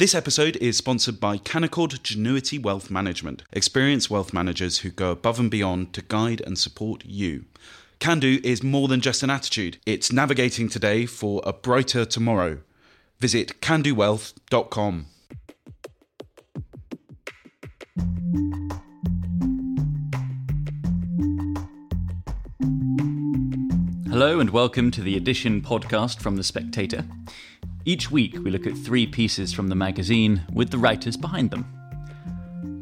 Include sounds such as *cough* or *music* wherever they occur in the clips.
This episode is sponsored by Canaccord Genuity Wealth Management, experienced wealth managers who go above and beyond to guide and support you. Can do is more than just an attitude, it's navigating today for a brighter tomorrow. Visit candowealth.com. Hello and welcome to the Edition podcast from The Spectator. Each week we look at three pieces from the magazine with the writers behind them.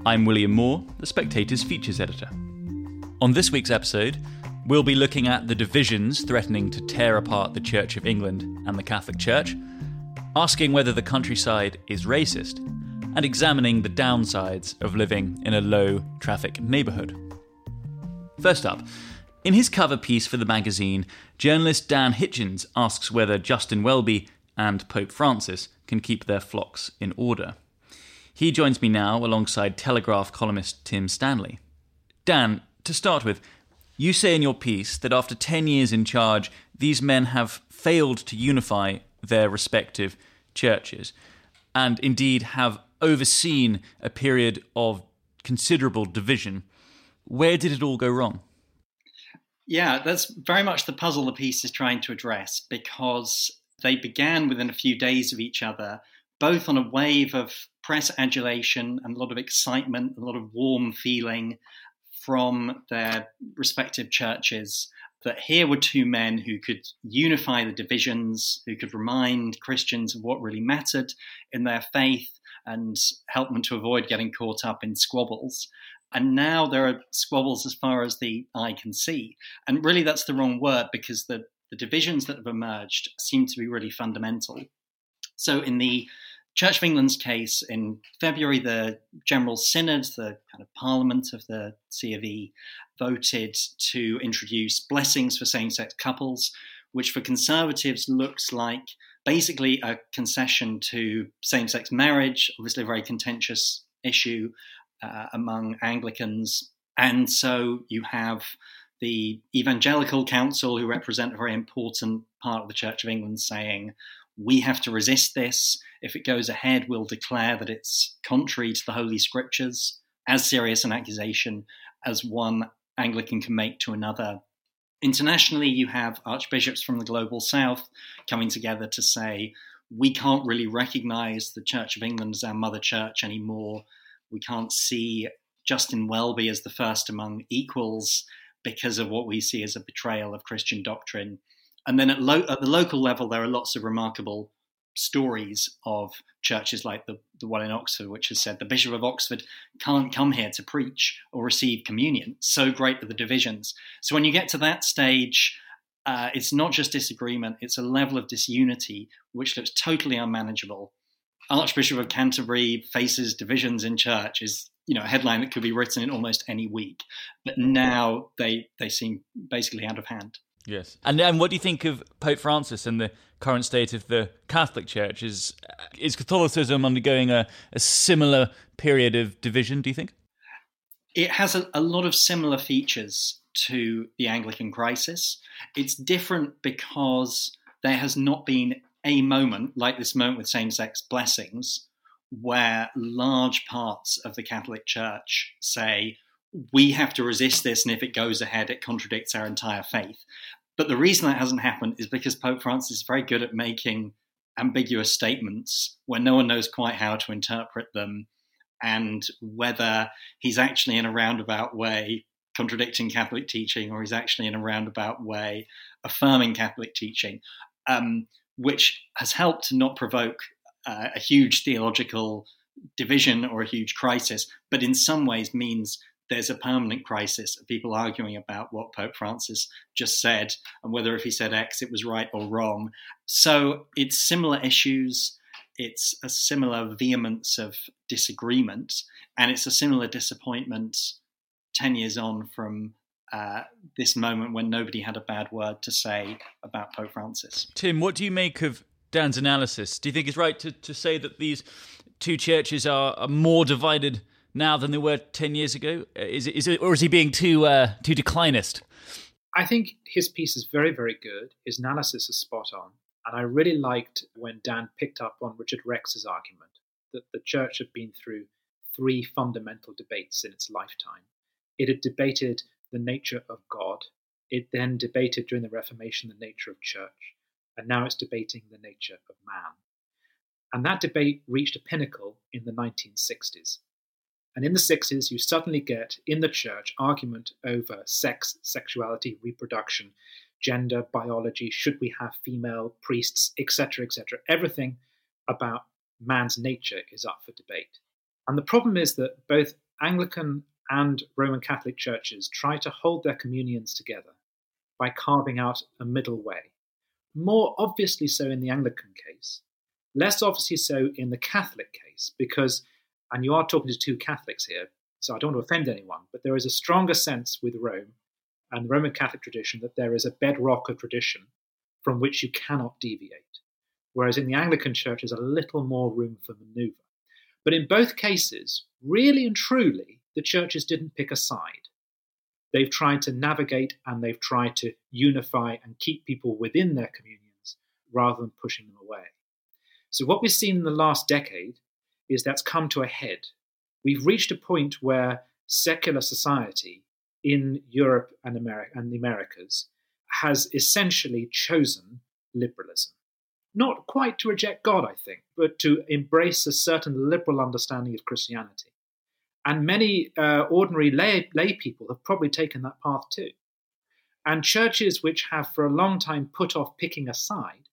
I'm William Moore, The Spectator's features editor. On this week's episode, we'll be looking at the divisions threatening to tear apart the Church of England and the Catholic Church, asking whether the countryside is racist, and examining the downsides of living in a low traffic neighbourhood. First up, in his cover piece for the magazine, journalist Dan Hitchens asks whether Justin Welby and Pope Francis can keep their flocks in order. He joins me now alongside Telegraph columnist Tim Stanley. Dan, to start with, you say in your piece that after 10 years in charge, these men have failed to unify their respective churches, and indeed have overseen a period of considerable division. Where did it all go wrong? Yeah, that's very much the puzzle the piece is trying to address because they began within a few days of each other, both on a wave of press adulation and a lot of excitement, a lot of warm feeling from their respective churches. That here were two men who could unify the divisions, who could remind Christians of what really mattered in their faith and help them to avoid getting caught up in squabbles. And now there are squabbles as far as the eye can see. And really, that's the wrong word because the, the divisions that have emerged seem to be really fundamental. So, in the Church of England's case, in February, the General Synod, the kind of parliament of the C of E, voted to introduce blessings for same sex couples, which for conservatives looks like basically a concession to same sex marriage, obviously a very contentious issue uh, among Anglicans. And so you have the Evangelical Council, who represent a very important part of the Church of England, saying, we have to resist this. If it goes ahead, we'll declare that it's contrary to the Holy Scriptures, as serious an accusation as one Anglican can make to another. Internationally, you have archbishops from the global south coming together to say, we can't really recognize the Church of England as our mother church anymore. We can't see Justin Welby as the first among equals because of what we see as a betrayal of Christian doctrine. And then at, lo- at the local level, there are lots of remarkable stories of churches like the, the one in Oxford, which has said the Bishop of Oxford can't come here to preach or receive communion. So great are the divisions. So when you get to that stage, uh, it's not just disagreement, it's a level of disunity which looks totally unmanageable. Archbishop of Canterbury faces divisions in church is you know a headline that could be written in almost any week, but now they they seem basically out of hand. Yes, and and what do you think of Pope Francis and the current state of the Catholic Church? Is is Catholicism undergoing a, a similar period of division? Do you think it has a, a lot of similar features to the Anglican crisis? It's different because there has not been a moment like this moment with same sex blessings where large parts of the Catholic Church say, we have to resist this, and if it goes ahead, it contradicts our entire faith. But the reason that hasn't happened is because Pope Francis is very good at making ambiguous statements where no one knows quite how to interpret them and whether he's actually in a roundabout way contradicting Catholic teaching or he's actually in a roundabout way affirming Catholic teaching. Um, which has helped to not provoke uh, a huge theological division or a huge crisis, but in some ways means there's a permanent crisis of people arguing about what Pope Francis just said and whether if he said X it was right or wrong. So it's similar issues, it's a similar vehemence of disagreement, and it's a similar disappointment 10 years on from uh, this moment when nobody had a bad word to say about Pope Francis. Tim, what do you make of Dan's analysis? Do you think it's right to, to say that these two churches are, are more divided now than they were 10 years ago? Uh, is it, is it, or is he being too, uh, too declinist? I think his piece is very, very good. His analysis is spot on. And I really liked when Dan picked up on Richard Rex's argument that the church had been through three fundamental debates in its lifetime. It had debated the nature of God, it then debated during the Reformation the nature of church, and now it's debating the nature of man. And that debate reached a pinnacle in the 1960s. And in the 60s, you suddenly get in the church argument over sex, sexuality, reproduction, gender, biology, should we have female priests, etc., etc. Everything about man's nature is up for debate. And the problem is that both Anglican and Roman Catholic churches try to hold their communions together by carving out a middle way. More obviously so in the Anglican case, less obviously so in the Catholic case, because, and you are talking to two Catholics here, so I don't want to offend anyone, but there is a stronger sense with Rome and the Roman Catholic tradition that there is a bedrock of tradition from which you cannot deviate. Whereas in the Anglican Church, there's a little more room for maneuver. But in both cases, really and truly, the churches didn't pick a side. They've tried to navigate and they've tried to unify and keep people within their communions rather than pushing them away. So, what we've seen in the last decade is that's come to a head. We've reached a point where secular society in Europe and, America, and the Americas has essentially chosen liberalism. Not quite to reject God, I think, but to embrace a certain liberal understanding of Christianity. And many uh, ordinary lay, lay people have probably taken that path too. And churches which have for a long time put off picking a side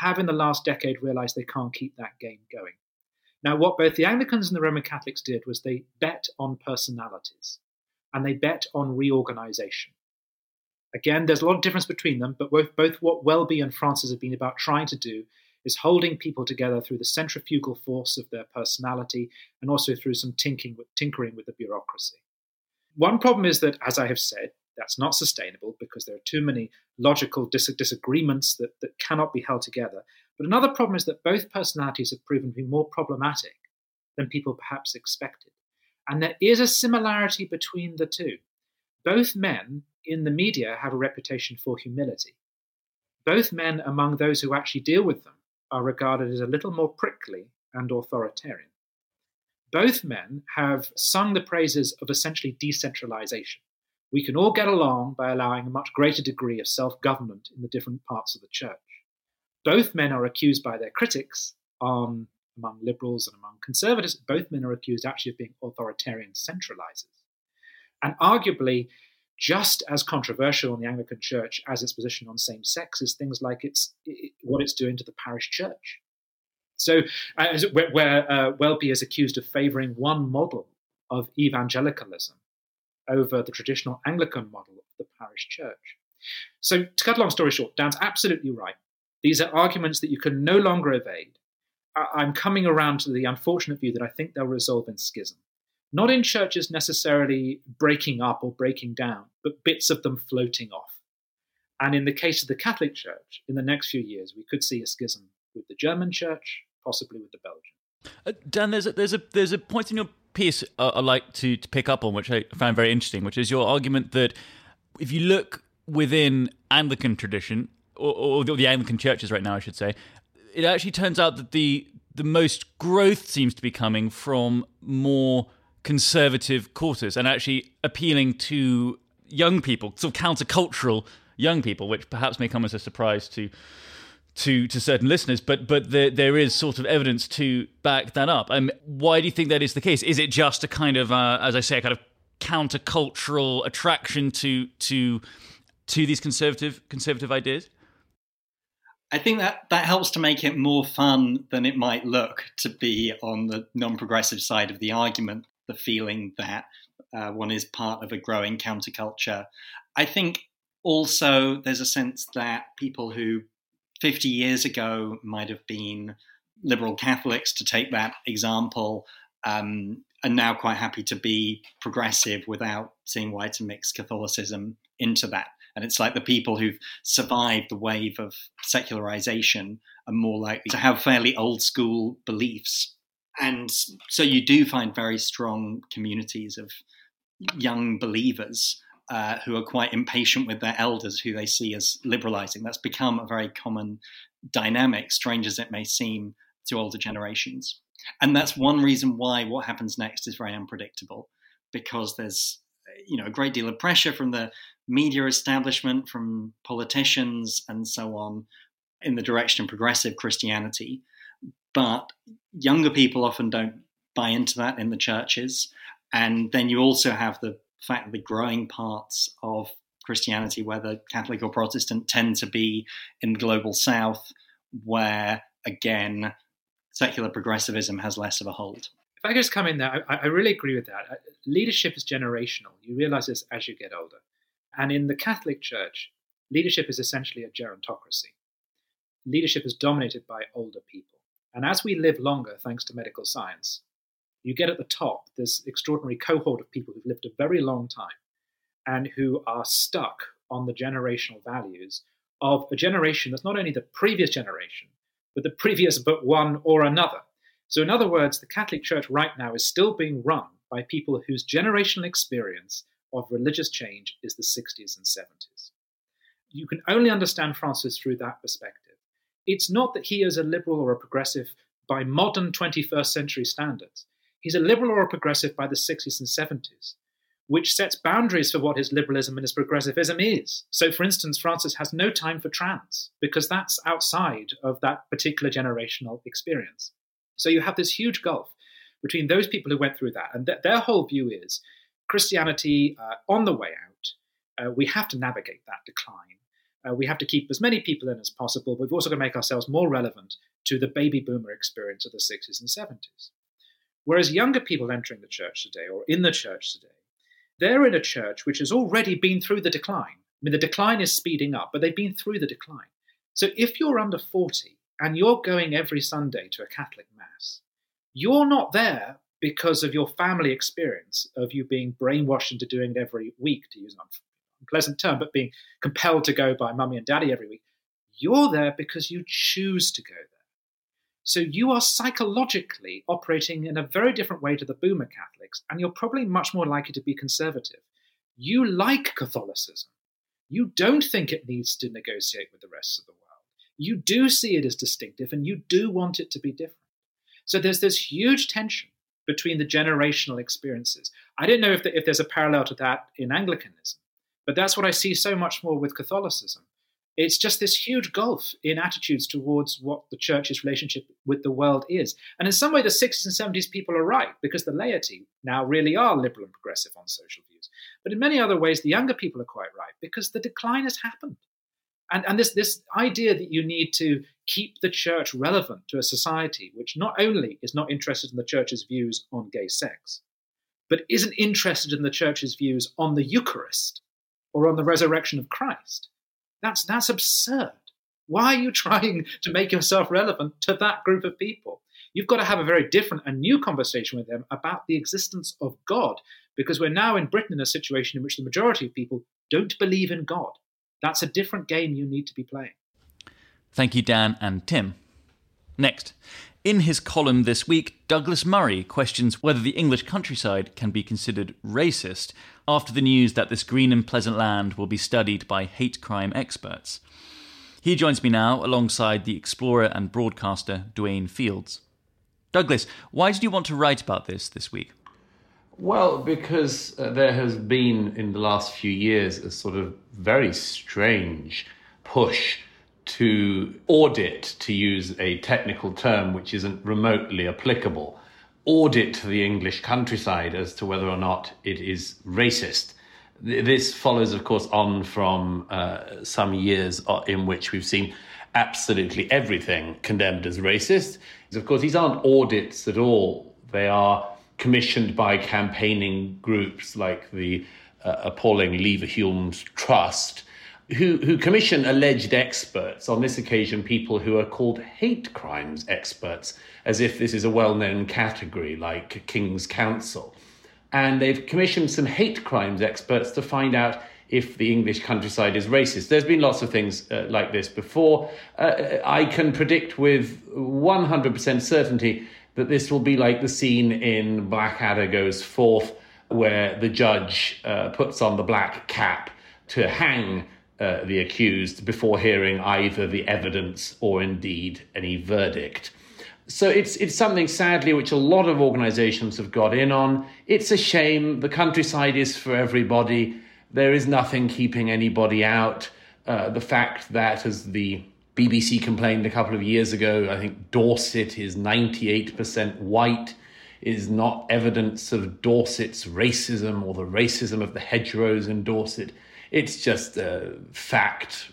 have in the last decade realized they can't keep that game going. Now, what both the Anglicans and the Roman Catholics did was they bet on personalities and they bet on reorganization. Again, there's a lot of difference between them, but both, both what Welby and Francis have been about trying to do is holding people together through the centrifugal force of their personality and also through some tinkering with, tinkering with the bureaucracy. One problem is that, as I have said, that's not sustainable because there are too many logical dis- disagreements that, that cannot be held together. But another problem is that both personalities have proven to be more problematic than people perhaps expected. And there is a similarity between the two. Both men in the media have a reputation for humility. Both men among those who actually deal with them are regarded as a little more prickly and authoritarian. Both men have sung the praises of essentially decentralization. We can all get along by allowing a much greater degree of self government in the different parts of the church. Both men are accused by their critics, on, among liberals and among conservatives, both men are accused actually of being authoritarian centralizers. And arguably, just as controversial in the Anglican Church as its position on same sex is things like its it, what it's doing to the parish church. So, uh, where, where uh, Welby is accused of favouring one model of evangelicalism over the traditional Anglican model of the parish church. So, to cut a long story short, Dan's absolutely right. These are arguments that you can no longer evade. I'm coming around to the unfortunate view that I think they'll resolve in schism not in churches necessarily breaking up or breaking down, but bits of them floating off. And in the case of the Catholic Church, in the next few years, we could see a schism with the German Church, possibly with the Belgian. Uh, Dan, there's a, there's a there's a point in your piece uh, I'd like to, to pick up on, which I found very interesting, which is your argument that if you look within Anglican tradition or, or the Anglican churches right now, I should say, it actually turns out that the the most growth seems to be coming from more conservative quarters and actually appealing to young people, sort of countercultural young people, which perhaps may come as a surprise to to to certain listeners, but but there there is sort of evidence to back that up. Um, why do you think that is the case? Is it just a kind of, uh, as I say, a kind of countercultural attraction to to to these conservative conservative ideas? I think that that helps to make it more fun than it might look to be on the non-progressive side of the argument the feeling that uh, one is part of a growing counterculture. I think also there's a sense that people who 50 years ago might have been liberal Catholics, to take that example, um, are now quite happy to be progressive without seeing white and mixed Catholicism into that. And it's like the people who've survived the wave of secularization are more likely to have fairly old school beliefs and so you do find very strong communities of young believers uh, who are quite impatient with their elders, who they see as liberalizing. That's become a very common dynamic, strange as it may seem to older generations. And that's one reason why what happens next is very unpredictable, because there's you know a great deal of pressure from the media establishment, from politicians, and so on, in the direction of progressive Christianity. But younger people often don't buy into that in the churches. And then you also have the fact that the growing parts of Christianity, whether Catholic or Protestant, tend to be in the global south, where again, secular progressivism has less of a hold. If I could just come in there, I, I really agree with that. Uh, leadership is generational. You realize this as you get older. And in the Catholic Church, leadership is essentially a gerontocracy. Leadership is dominated by older people. And as we live longer, thanks to medical science, you get at the top this extraordinary cohort of people who've lived a very long time and who are stuck on the generational values of a generation that's not only the previous generation, but the previous but one or another. So, in other words, the Catholic Church right now is still being run by people whose generational experience of religious change is the 60s and 70s. You can only understand Francis through that perspective. It's not that he is a liberal or a progressive by modern 21st century standards. He's a liberal or a progressive by the 60s and 70s, which sets boundaries for what his liberalism and his progressivism is. So, for instance, Francis has no time for trans because that's outside of that particular generational experience. So, you have this huge gulf between those people who went through that, and th- their whole view is Christianity uh, on the way out. Uh, we have to navigate that decline. Uh, we have to keep as many people in as possible. But we've also got to make ourselves more relevant to the baby boomer experience of the 60s and 70s. Whereas younger people entering the church today or in the church today, they're in a church which has already been through the decline. I mean, the decline is speeding up, but they've been through the decline. So if you're under 40 and you're going every Sunday to a Catholic Mass, you're not there because of your family experience of you being brainwashed into doing it every week, to use an unpleasant term, but being compelled to go by mummy and daddy every week. You're there because you choose to go there. So you are psychologically operating in a very different way to the boomer Catholics, and you're probably much more likely to be conservative. You like Catholicism. You don't think it needs to negotiate with the rest of the world. You do see it as distinctive, and you do want it to be different. So there's this huge tension between the generational experiences. I don't know if, the, if there's a parallel to that in Anglicanism, but that's what I see so much more with Catholicism it's just this huge gulf in attitudes towards what the church's relationship with the world is. And in some way, the 60s and 70s people are right because the laity now really are liberal and progressive on social views. But in many other ways, the younger people are quite right because the decline has happened. And, and this, this idea that you need to keep the church relevant to a society which not only is not interested in the church's views on gay sex, but isn't interested in the church's views on the Eucharist or on the resurrection of Christ that's that's absurd. Why are you *laughs* trying to make yourself relevant to that group of people? You've got to have a very different and new conversation with them about the existence of God, because we're now in Britain in a situation in which the majority of people don't believe in God. That's a different game you need to be playing. Thank you, Dan and Tim. Next, in his column this week, Douglas Murray questions whether the English countryside can be considered racist after the news that this green and pleasant land will be studied by hate crime experts. He joins me now alongside the explorer and broadcaster Dwayne Fields. Douglas, why did you want to write about this this week? Well, because uh, there has been in the last few years a sort of very strange push to audit, to use a technical term which isn't remotely applicable, audit the English countryside as to whether or not it is racist. This follows, of course, on from uh, some years uh, in which we've seen absolutely everything condemned as racist. Of course, these aren't audits at all. They are commissioned by campaigning groups like the uh, appalling Leverhulme Trust, who, who commission alleged experts, on this occasion, people who are called hate crimes experts, as if this is a well known category like King's Counsel. And they've commissioned some hate crimes experts to find out if the English countryside is racist. There's been lots of things uh, like this before. Uh, I can predict with 100% certainty that this will be like the scene in Blackadder Goes Forth, where the judge uh, puts on the black cap to hang uh, the accused before hearing either the evidence or indeed any verdict. So it's it's something sadly which a lot of organisations have got in on. It's a shame. The countryside is for everybody. There is nothing keeping anybody out. Uh, the fact that, as the BBC complained a couple of years ago, I think Dorset is 98% white, is not evidence of Dorset's racism or the racism of the hedgerows in Dorset. It's just a fact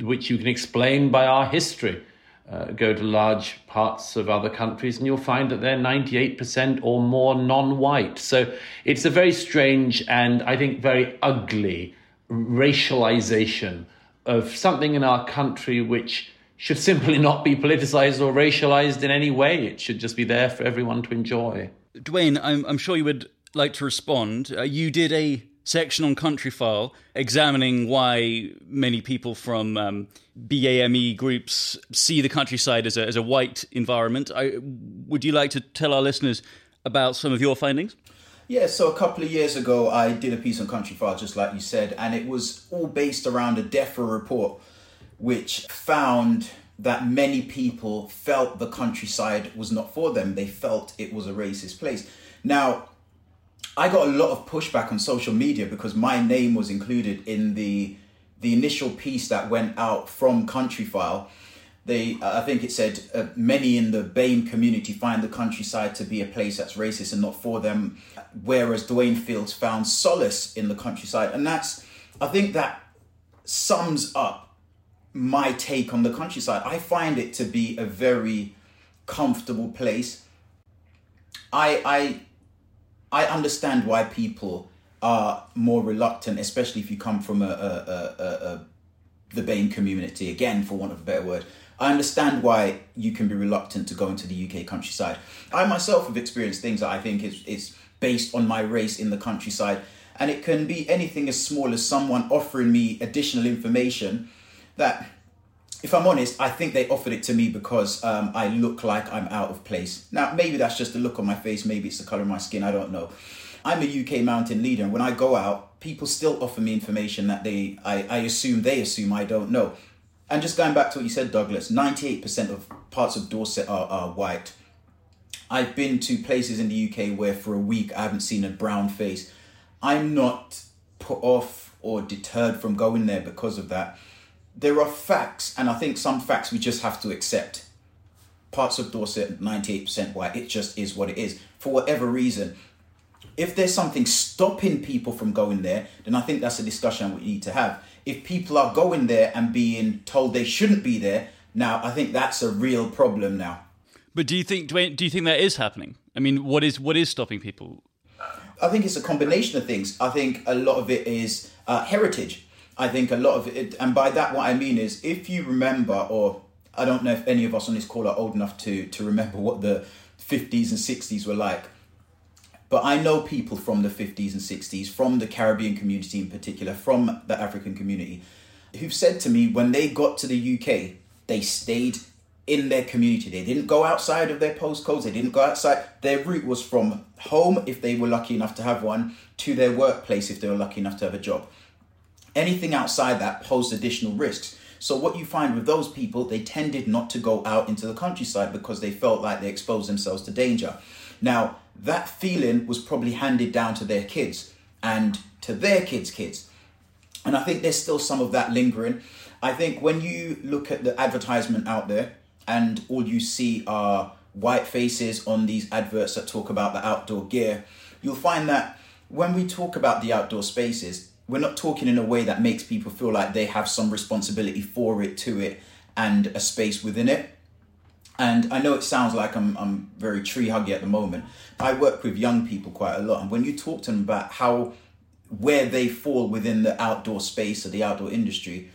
which you can explain by our history. Uh, go to large parts of other countries and you'll find that they're 98% or more non white. So it's a very strange and I think very ugly racialization of something in our country which should simply not be politicized or racialized in any way. It should just be there for everyone to enjoy. Dwayne, I'm, I'm sure you would like to respond. Uh, you did a section on Countryfile examining why many people from um, BAME groups see the countryside as a, as a white environment. I, would you like to tell our listeners about some of your findings? Yeah, so a couple of years ago, I did a piece on Countryfile, just like you said, and it was all based around a DEFRA report, which found that many people felt the countryside was not for them. They felt it was a racist place. Now, I got a lot of pushback on social media because my name was included in the the initial piece that went out from Countryfile. They, I think it said, uh, many in the BAME community find the countryside to be a place that's racist and not for them, whereas Dwayne Fields found solace in the countryside, and that's, I think that sums up my take on the countryside. I find it to be a very comfortable place. I I I understand why people are more reluctant, especially if you come from a, a, a, a the BAME community, again, for want of a better word. I understand why you can be reluctant to go into the UK countryside. I myself have experienced things that I think is, is based on my race in the countryside, and it can be anything as small as someone offering me additional information that if I'm honest, I think they offered it to me because um, I look like I'm out of place. Now, maybe that's just the look on my face, maybe it's the color of my skin, I don't know. I'm a UK mountain leader, and when I go out, people still offer me information that they, I, I assume they assume I don't know. And just going back to what you said, Douglas, 98% of parts of Dorset are, are white. I've been to places in the UK where for a week I haven't seen a brown face. I'm not put off or deterred from going there because of that there are facts, and I think some facts we just have to accept. Parts of Dorset, 98% white, it just is what it is. For whatever reason, if there's something stopping people from going there, then I think that's a discussion we need to have. If people are going there and being told they shouldn't be there, now I think that's a real problem now. But do you think, Dwayne, do you think that is happening? I mean, what is what is stopping people? I think it's a combination of things. I think a lot of it is uh, heritage. I think a lot of it, and by that, what I mean is if you remember, or I don't know if any of us on this call are old enough to, to remember what the 50s and 60s were like. But I know people from the 50s and 60s, from the Caribbean community in particular, from the African community, who've said to me when they got to the UK, they stayed in their community. They didn't go outside of their postcodes, they didn't go outside. Their route was from home, if they were lucky enough to have one, to their workplace, if they were lucky enough to have a job. Anything outside that posed additional risks. So what you find with those people, they tended not to go out into the countryside because they felt like they exposed themselves to danger. Now, that feeling was probably handed down to their kids and to their kids' kids. And I think there's still some of that lingering. I think when you look at the advertisement out there and all you see are white faces on these adverts that talk about the outdoor gear, you'll find that when we talk about the outdoor spaces, we're not talking in a way that makes people feel like they have some responsibility for it, to it, and a space within it. And I know it sounds like I'm, I'm very tree huggy at the moment. I work with young people quite a lot. And when you talk to them about how, where they fall within the outdoor space or the outdoor industry,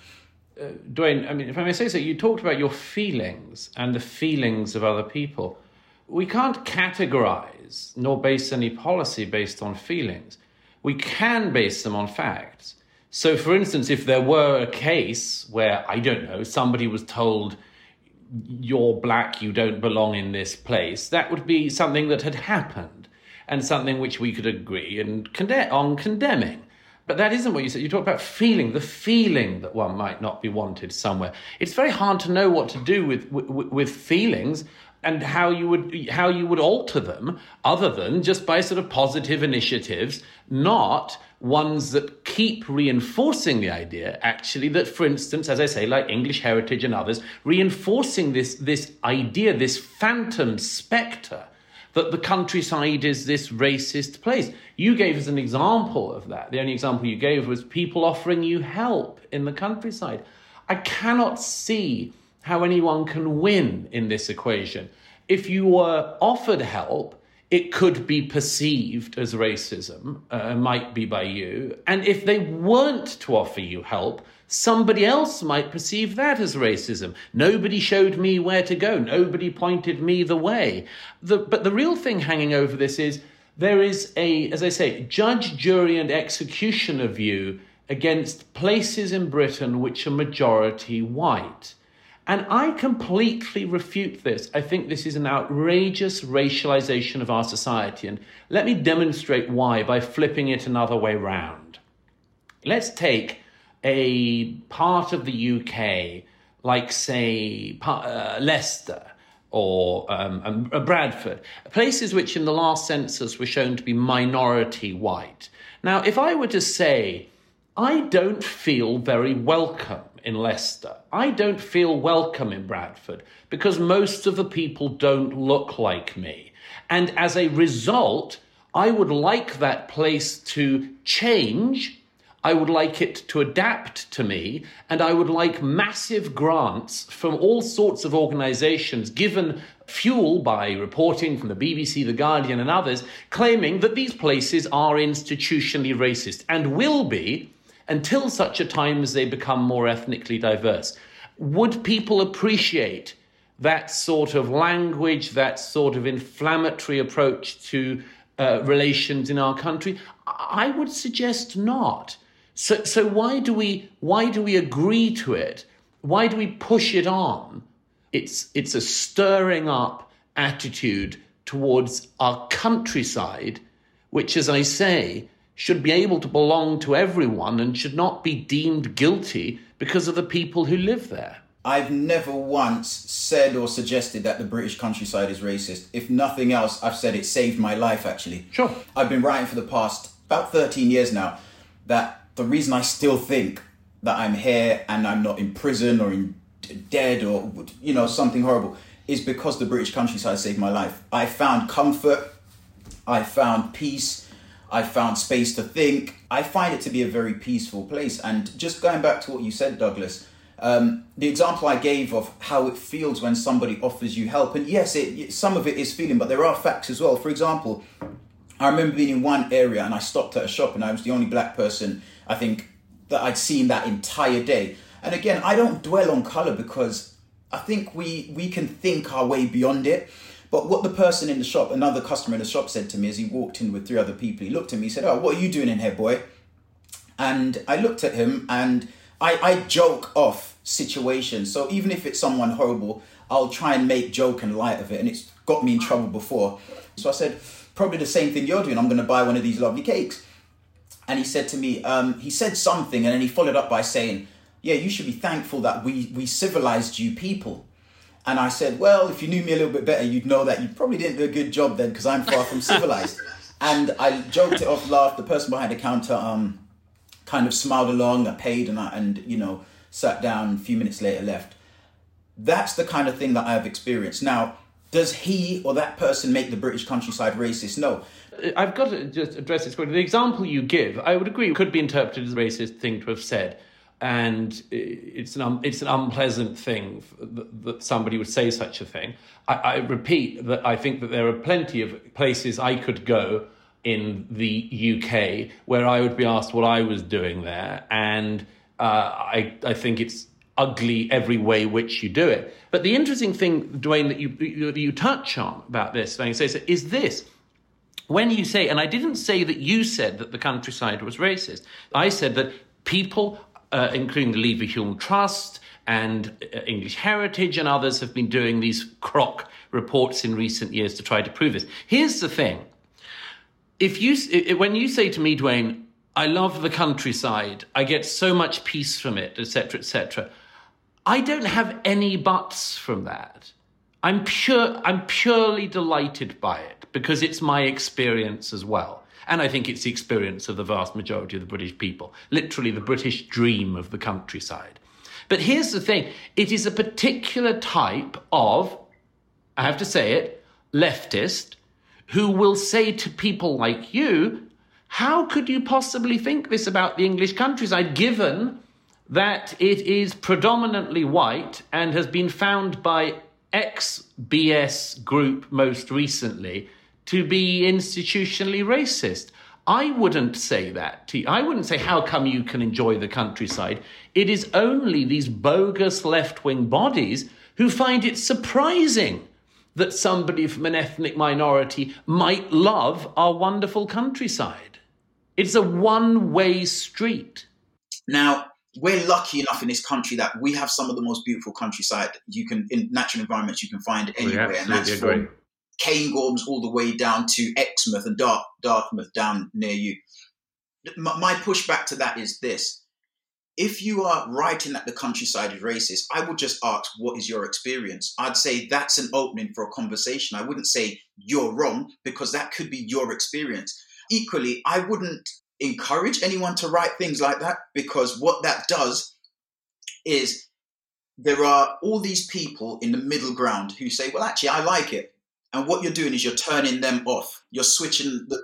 uh, Dwayne, I mean, if I may say so, you talked about your feelings and the feelings of other people. We can't categorize nor base any policy based on feelings we can base them on facts. So, for instance, if there were a case where, I don't know, somebody was told, you're black, you don't belong in this place, that would be something that had happened and something which we could agree and conde- on condemning. But that isn't what you said. You talk about feeling, the feeling that one might not be wanted somewhere. It's very hard to know what to do with, with, with feelings and how you would how you would alter them other than just by sort of positive initiatives not ones that keep reinforcing the idea actually that for instance as i say like english heritage and others reinforcing this this idea this phantom spectre that the countryside is this racist place. You gave us an example of that. The only example you gave was people offering you help in the countryside. I cannot see how anyone can win in this equation. If you were offered help, it could be perceived as racism, uh, might be by you. And if they weren't to offer you help, somebody else might perceive that as racism. Nobody showed me where to go, nobody pointed me the way. The, but the real thing hanging over this is there is a, as I say, judge, jury, and executioner view against places in Britain which are majority white. And I completely refute this. I think this is an outrageous racialization of our society. And let me demonstrate why by flipping it another way round. Let's take a part of the UK, like, say, uh, Leicester or um, Bradford, places which in the last census were shown to be minority white. Now, if I were to say, I don't feel very welcome in Leicester. I don't feel welcome in Bradford because most of the people don't look like me. And as a result, I would like that place to change. I would like it to adapt to me, and I would like massive grants from all sorts of organizations given fuel by reporting from the BBC, The Guardian, and others, claiming that these places are institutionally racist and will be until such a time as they become more ethnically diverse. Would people appreciate that sort of language, that sort of inflammatory approach to uh, relations in our country? I would suggest not. So, so why do we why do we agree to it? Why do we push it on? It's it's a stirring up attitude towards our countryside, which, as I say, should be able to belong to everyone and should not be deemed guilty because of the people who live there. I've never once said or suggested that the British countryside is racist. If nothing else, I've said it saved my life actually. Sure. I've been writing for the past about 13 years now that the reason I still think that I'm here and I'm not in prison or in dead or you know something horrible is because the British countryside saved my life. I found comfort, I found peace, I found space to think. I find it to be a very peaceful place. And just going back to what you said, Douglas, um, the example I gave of how it feels when somebody offers you help, and yes, it, some of it is feeling, but there are facts as well. For example, I remember being in one area and I stopped at a shop and I was the only black person I think that I'd seen that entire day. And again, I don't dwell on color because I think we we can think our way beyond it. But what the person in the shop, another customer in the shop, said to me as he walked in with three other people, he looked at me, he said, Oh, what are you doing in here, boy? And I looked at him and I, I joke off situations. So even if it's someone horrible, I'll try and make joke and light of it. And it's got me in trouble before. So I said, Probably the same thing you're doing. I'm going to buy one of these lovely cakes. And he said to me, um, he said something and then he followed up by saying, Yeah, you should be thankful that we, we civilized you people. And I said, well, if you knew me a little bit better, you'd know that you probably didn't do a good job then because I'm far from *laughs* civilized. and I joked it off, laughed. The person behind the counter um, kind of smiled along. I paid and, I, and, you know, sat down. A few minutes later, left. That's the kind of thing that I've experienced. Now, does he or that person make the British countryside racist? No. I've got to just address this quickly. The example you give, I would agree, could be interpreted as a racist thing to have said and it's an um, it's an unpleasant thing that, that, somebody would say such a thing. I, I, repeat that I think that there are plenty of places I could go in the UK where I would be asked what I was doing there, and uh, I I think it's ugly every way which you do it. But the interesting thing, Dwayne, that you you, you touch on about this, is this when you say, and I didn't say that you said that the countryside was racist. I said that people uh, including the Leverhulme Trust and uh, English Heritage and others, have been doing these croc reports in recent years to try to prove this. Here's the thing: if you when you say to me, Dwayne, I love the countryside, I get so much peace from it, etc., etc. I don't have any buts from that. I'm pure I'm purely delighted by it because it's my experience as well. And I think it's the experience of the vast majority of the British people, literally the British dream of the countryside. But here's the thing it is a particular type of, I have to say it, leftist who will say to people like you, How could you possibly think this about the English countryside, given that it is predominantly white and has been found by ex BS group most recently to be institutionally racist. I wouldn't say that to you. I wouldn't say, how come you can enjoy the countryside? It is only these bogus left wing bodies who find it surprising that somebody from an ethnic minority might love our wonderful countryside. It's a one way street. Now, we're lucky enough in this country that we have some of the most beautiful countryside you can in natural environments you can find anywhere, and that's agree. From Cairngorms all the way down to Exmouth and Dark, Dartmouth down near you. My pushback to that is this: if you are writing that the countryside is racist, I would just ask, what is your experience? I'd say that's an opening for a conversation. I wouldn't say you're wrong because that could be your experience. Equally, I wouldn't encourage anyone to write things like that because what that does is there are all these people in the middle ground who say, well, actually, I like it. And what you're doing is you're turning them off. You're switching the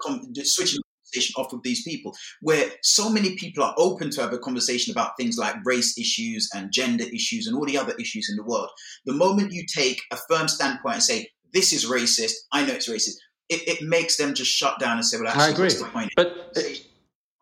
switching the conversation off with these people. Where so many people are open to have a conversation about things like race issues and gender issues and all the other issues in the world. The moment you take a firm standpoint and say this is racist, I know it's racist. It, it makes them just shut down and say, "Well, actually, I agree. what's the point?" But uh,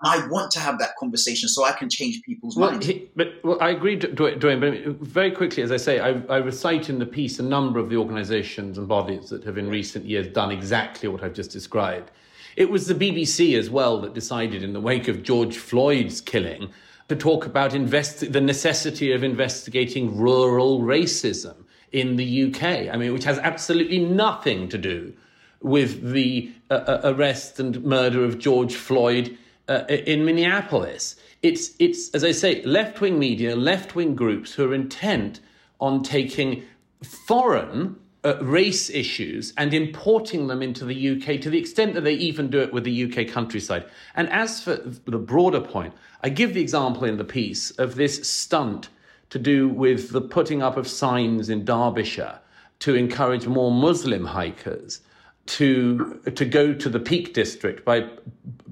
I want to have that conversation so I can change people's well, minds. He, but well, I agree, Dwayne. But very quickly, as I say, I, I, recite in the piece a number of the organisations and bodies that have in recent years done exactly what I've just described. It was the BBC as well that decided, in the wake of George Floyd's killing, to talk about invest- the necessity of investigating rural racism in the UK. I mean, which has absolutely nothing to do with the uh, uh arrest and murder of George Floyd uh, in Minneapolis. It's, it's, as I say, left wing media, left wing groups who are intent on taking foreign uh, race issues and importing them into the UK to the extent that they even do it with the UK countryside. And as for the broader point, I give the example in the piece of this stunt to do with the putting up of signs in Derbyshire to encourage more Muslim hikers to to go to the Peak District by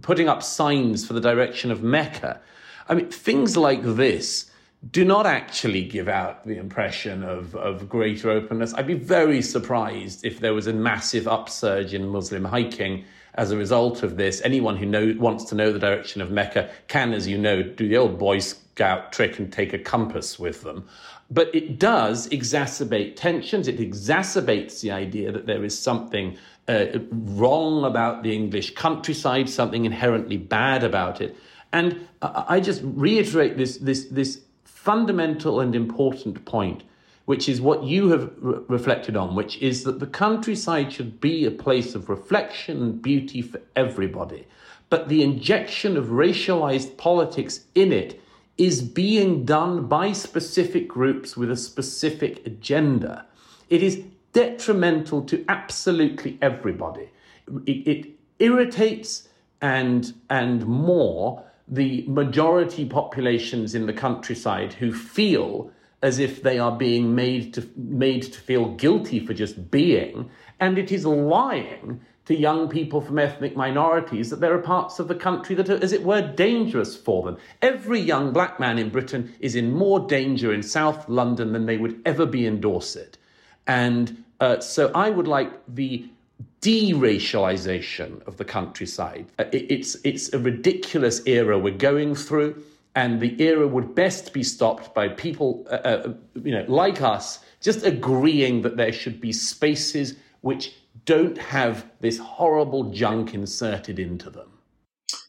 putting up signs for the direction of Mecca. I mean, things like this do not actually give out the impression of, of greater openness. I'd be very surprised if there was a massive upsurge in Muslim hiking as a result of this. Anyone who know, wants to know the direction of Mecca can, as you know, do the old Boy Scout trick and take a compass with them. But it does exacerbate tensions. It exacerbates the idea that there is something uh, wrong about the English countryside, something inherently bad about it. And I just reiterate this, this, this fundamental and important point, which is what you have re- reflected on, which is that the countryside should be a place of reflection and beauty for everybody. But the injection of racialized politics in it is being done by specific groups with a specific agenda. It is detrimental to absolutely everybody. It, it irritates and and more the majority populations in the countryside who feel as if they are being made to made to feel guilty for just being, and it is lying to young people from ethnic minorities that there are parts of the country that are, as it were, dangerous for them. Every young black man in Britain is in more danger in South London than they would ever be in Dorset. And uh, so I would like the deracialization of the countryside. Uh, it's, it's a ridiculous era we're going through, and the era would best be stopped by people uh, uh, you know, like us just agreeing that there should be spaces which don't have this horrible junk inserted into them.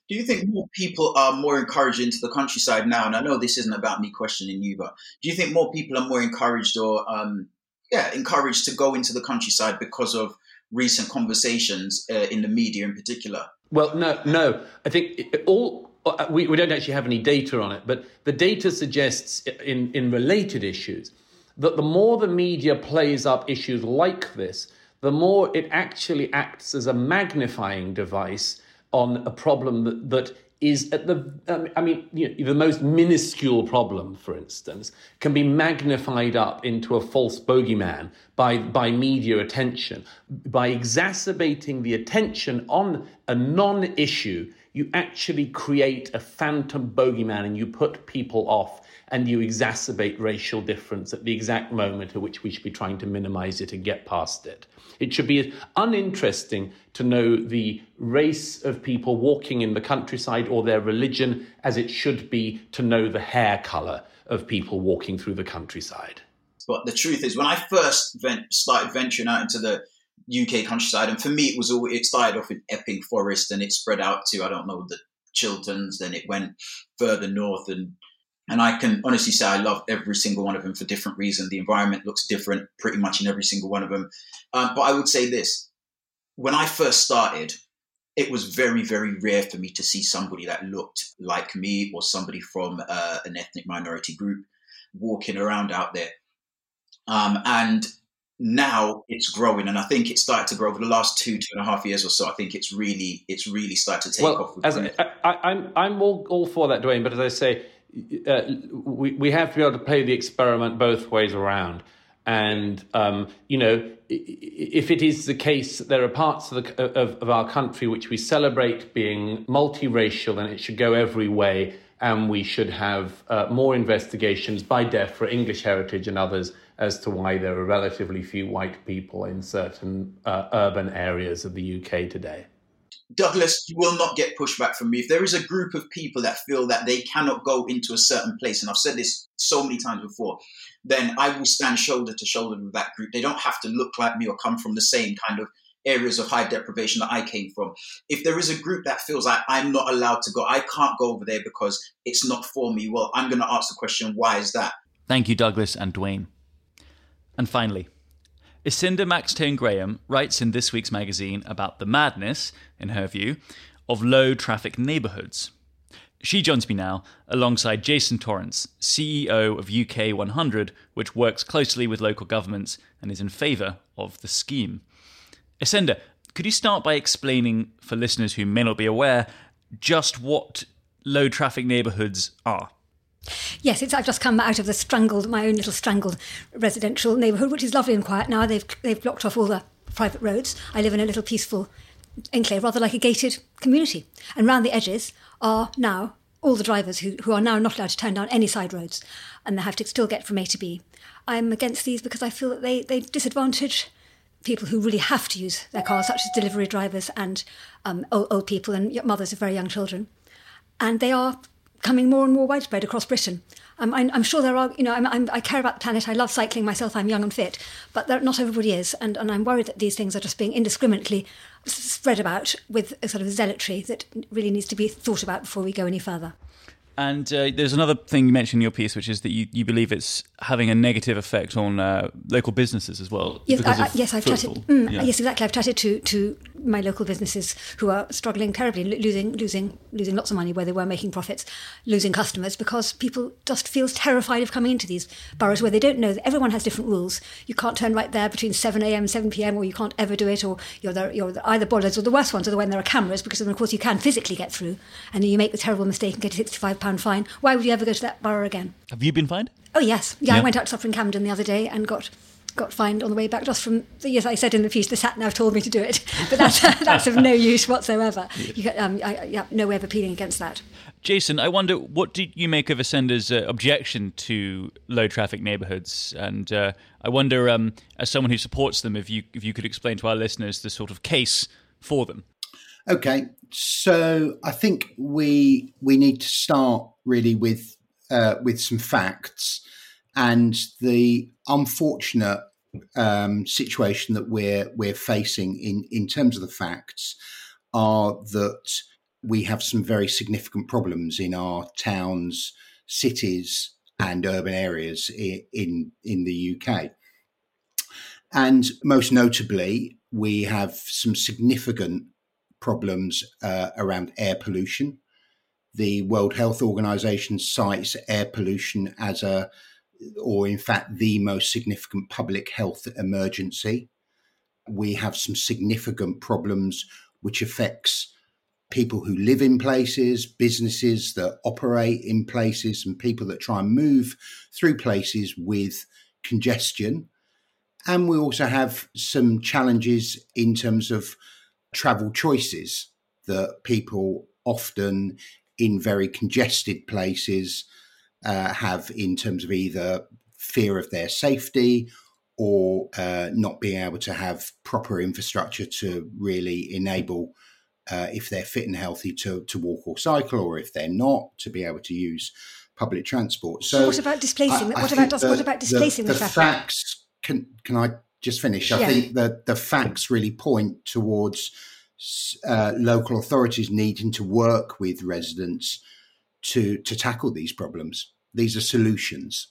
Do you think more people are more encouraged into the countryside now? And I know this isn't about me questioning you, but do you think more people are more encouraged or um, yeah, encouraged to go into the countryside because of recent conversations uh, in the media in particular? Well, no, no. I think all uh, we, we don't actually have any data on it, but the data suggests in, in related issues that the more the media plays up issues like this, the more it actually acts as a magnifying device on a problem that, that is at the um, I mean you know, the most minuscule problem, for instance, can be magnified up into a false bogeyman by by media attention by exacerbating the attention on a non-issue. You actually create a phantom bogeyman and you put people off and you exacerbate racial difference at the exact moment at which we should be trying to minimize it and get past it. It should be uninteresting to know the race of people walking in the countryside or their religion as it should be to know the hair color of people walking through the countryside. But the truth is, when I first started venturing out into the UK countryside, and for me, it was all it started off in Epping Forest, and it spread out to I don't know the Chilterns, then it went further north and and I can honestly say I love every single one of them for different reasons. The environment looks different pretty much in every single one of them. Um, but I would say this when I first started, it was very, very rare for me to see somebody that looked like me or somebody from uh, an ethnic minority group walking around out there. Um, and now it's growing, and I think it started to grow over the last two, two and a half years or so. I think it's really, it's really started to take well, off. As I, I, I'm, I'm all, all for that, Dwayne. But as I say, uh, we, we have to be able to play the experiment both ways around. And, um, you know, if it is the case that there are parts of, the, of, of our country which we celebrate being multiracial, then it should go every way. And we should have uh, more investigations by DEFRA English Heritage and others as to why there are relatively few white people in certain uh, urban areas of the UK today. Douglas, you will not get pushback from me. If there is a group of people that feel that they cannot go into a certain place, and I've said this so many times before, then I will stand shoulder to shoulder with that group. They don't have to look like me or come from the same kind of areas of high deprivation that I came from. If there is a group that feels like I'm not allowed to go, I can't go over there because it's not for me, well, I'm going to ask the question, why is that? Thank you, Douglas and Dwayne. And finally, Ysenda Maxtone Graham writes in this week's magazine about the madness, in her view, of low traffic neighbourhoods. She joins me now alongside Jason Torrance, CEO of UK 100, which works closely with local governments and is in favour of the scheme. Ysenda, could you start by explaining, for listeners who may not be aware, just what low traffic neighbourhoods are? Yes, I've just come out of the strangled, my own little strangled residential neighbourhood, which is lovely and quiet now. They've they've blocked off all the private roads. I live in a little peaceful enclave, rather like a gated community. And round the edges are now all the drivers who, who are now not allowed to turn down any side roads, and they have to still get from A to B. I'm against these because I feel that they, they disadvantage people who really have to use their cars, such as delivery drivers and um, old, old people and mothers of very young children. And they are coming more and more widespread across Britain. Um, I'm, I'm, sure there are, you know, I'm, I'm, i care about the planet. I love cycling myself. I'm young and fit, but there, not everybody is, and, and I'm worried that these things are just being indiscriminately spread about with a sort of zealotry that really needs to be thought about before we go any further. And uh, there's another thing you mentioned in your piece, which is that you, you believe it's having a negative effect on uh, local businesses as well. Yes, I, I, yes, I've chatted. Mm, yeah. Yes, exactly. I've chatted to, to my local businesses who are struggling terribly, losing losing losing lots of money where they were making profits, losing customers because people just feel terrified of coming into these boroughs where they don't know that everyone has different rules. You can't turn right there between 7 a.m. and 7 p.m. or you can't ever do it, or you're, the, you're either bollards or the worst ones are the when there are cameras because then of course you can physically get through, and then you make the terrible mistake and get a 65 pound fine. Why would you ever go to that borough again? Have you been fined? Oh yes, yeah. yeah. I went out to Suffering Camden the other day and got got fined on the way back just from the yes I said in the piece the sat nav told me to do it *laughs* but that's *laughs* that's of no use whatsoever you got, um, I, yeah, no way of appealing against that Jason I wonder what did you make of Ysenda's uh, objection to low traffic neighbourhoods and uh, I wonder um, as someone who supports them if you if you could explain to our listeners the sort of case for them okay so I think we we need to start really with uh, with some facts and the unfortunate um, situation that we're we're facing in in terms of the facts are that we have some very significant problems in our towns, cities, and urban areas in in, in the UK. And most notably, we have some significant problems uh, around air pollution. The World Health Organization cites air pollution as a or in fact, the most significant public health emergency. We have some significant problems which affects people who live in places, businesses that operate in places, and people that try and move through places with congestion. And we also have some challenges in terms of travel choices that people often in very congested places uh, have in terms of either fear of their safety or uh, not being able to have proper infrastructure to really enable, uh, if they're fit and healthy, to, to walk or cycle, or if they're not, to be able to use public transport. So, what about displacing? I, what, about, the, what about displacing the, the, the facts? Can can I just finish? I yeah. think that the facts really point towards uh, local authorities needing to work with residents to to tackle these problems. These are solutions.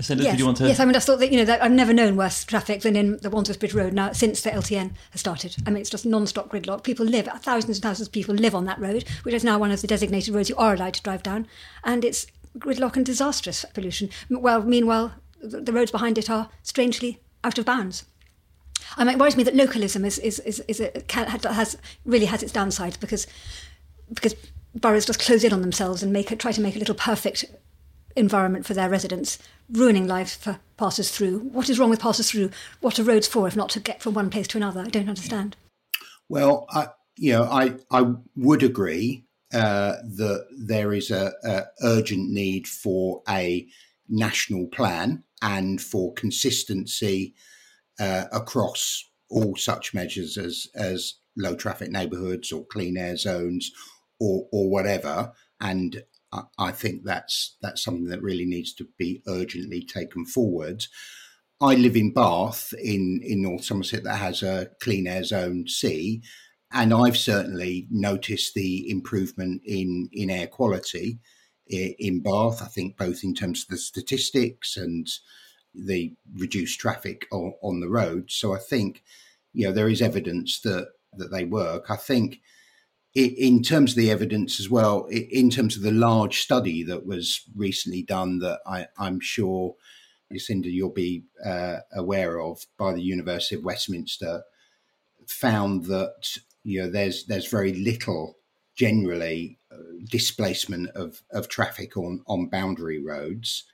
Sanders, yes, you want to? Yes, I mean, I thought that you know that I've never known worse traffic than in the Wandsworth Bridge Road now since the LTN has started. I mean, it's just non-stop gridlock. People live, thousands and thousands of people live on that road, which is now one of the designated roads you are allowed to drive down, and it's gridlock and disastrous pollution. Well, meanwhile, the roads behind it are strangely out of bounds. I mean, it worries me that localism is is is, is a, has really has its downsides because because boroughs just close in on themselves and make it, try to make a little perfect environment for their residents, ruining lives for passers through. What is wrong with passers through? What are roads for if not to get from one place to another? I don't understand. Well, I, you know, I I would agree uh, that there is a, a urgent need for a national plan and for consistency uh, across all such measures as as low traffic neighbourhoods or clean air zones or or whatever. And I, I think that's that's something that really needs to be urgently taken forward. I live in Bath in in North Somerset that has a clean air zone C, and I've certainly noticed the improvement in in air quality in Bath. I think both in terms of the statistics and the reduced traffic on, on the road. So I think, you know, there is evidence that that they work. I think in terms of the evidence as well, in terms of the large study that was recently done, that I, am sure, Lucinda, you'll be uh, aware of by the University of Westminster, found that you know there's there's very little generally displacement of, of traffic on, on boundary roads.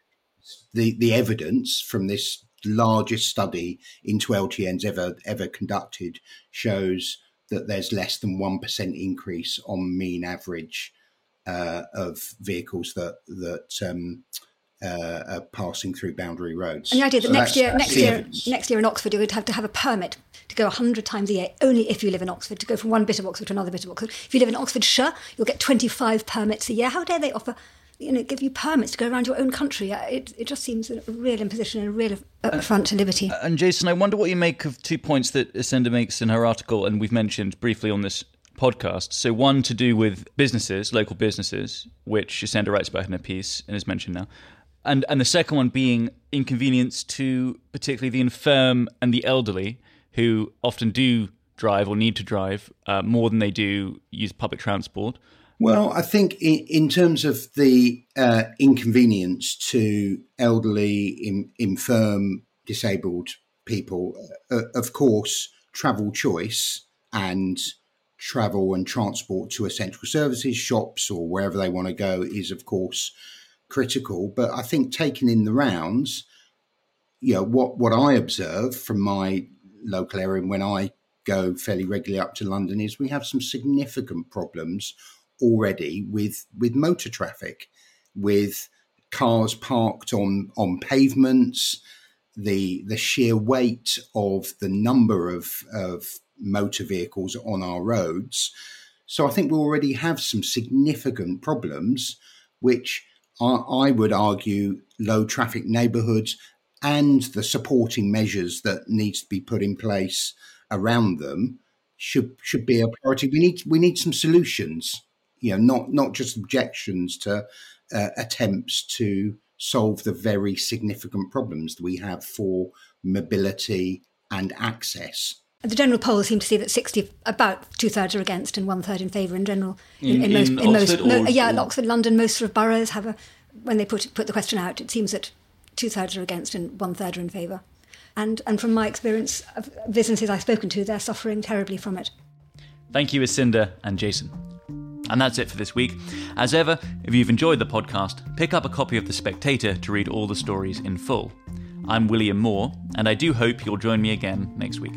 The the evidence from this largest study into LTNs ever ever conducted shows that there's less than one percent increase on mean average uh, of vehicles that that um, uh, are passing through boundary roads. And the idea that so next year, next year, evidence. next year in Oxford, you would have to have a permit to go hundred times a year, only if you live in Oxford, to go from one bit of Oxford to another bit of Oxford. If you live in Oxfordshire, you'll get twenty-five permits a year. How dare they offer you know, give you permits to go around your own country. Uh, it, it just seems a real imposition and a real affront to liberty. And Jason, I wonder what you make of two points that Ysenda makes in her article, and we've mentioned briefly on this podcast. So one to do with businesses, local businesses, which Ysenda writes about in her piece and is mentioned now. And, and the second one being inconvenience to particularly the infirm and the elderly who often do drive or need to drive uh, more than they do use public transport. Well, I think in, in terms of the uh, inconvenience to elderly, in, infirm, disabled people, uh, of course, travel choice and travel and transport to essential services, shops, or wherever they want to go is, of course, critical. But I think taking in the rounds, you know, what, what I observe from my local area when I go fairly regularly up to London is we have some significant problems already with with motor traffic, with cars parked on on pavements, the the sheer weight of the number of of motor vehicles on our roads. So I think we already have some significant problems, which I would argue low traffic neighbourhoods and the supporting measures that needs to be put in place around them should should be a priority. We need we need some solutions you know, not not just objections to uh, attempts to solve the very significant problems that we have for mobility and access. The general polls seem to see that 60, about two thirds are against and one third in favour in general. In, in, in most, in most, mo, yeah, Oxford, London, most sort of boroughs have a. When they put put the question out, it seems that two thirds are against and one third are in favour. And, and from my experience of businesses I've spoken to, they're suffering terribly from it. Thank you, Ysenda and Jason. And that's it for this week. As ever, if you've enjoyed the podcast, pick up a copy of The Spectator to read all the stories in full. I'm William Moore, and I do hope you'll join me again next week.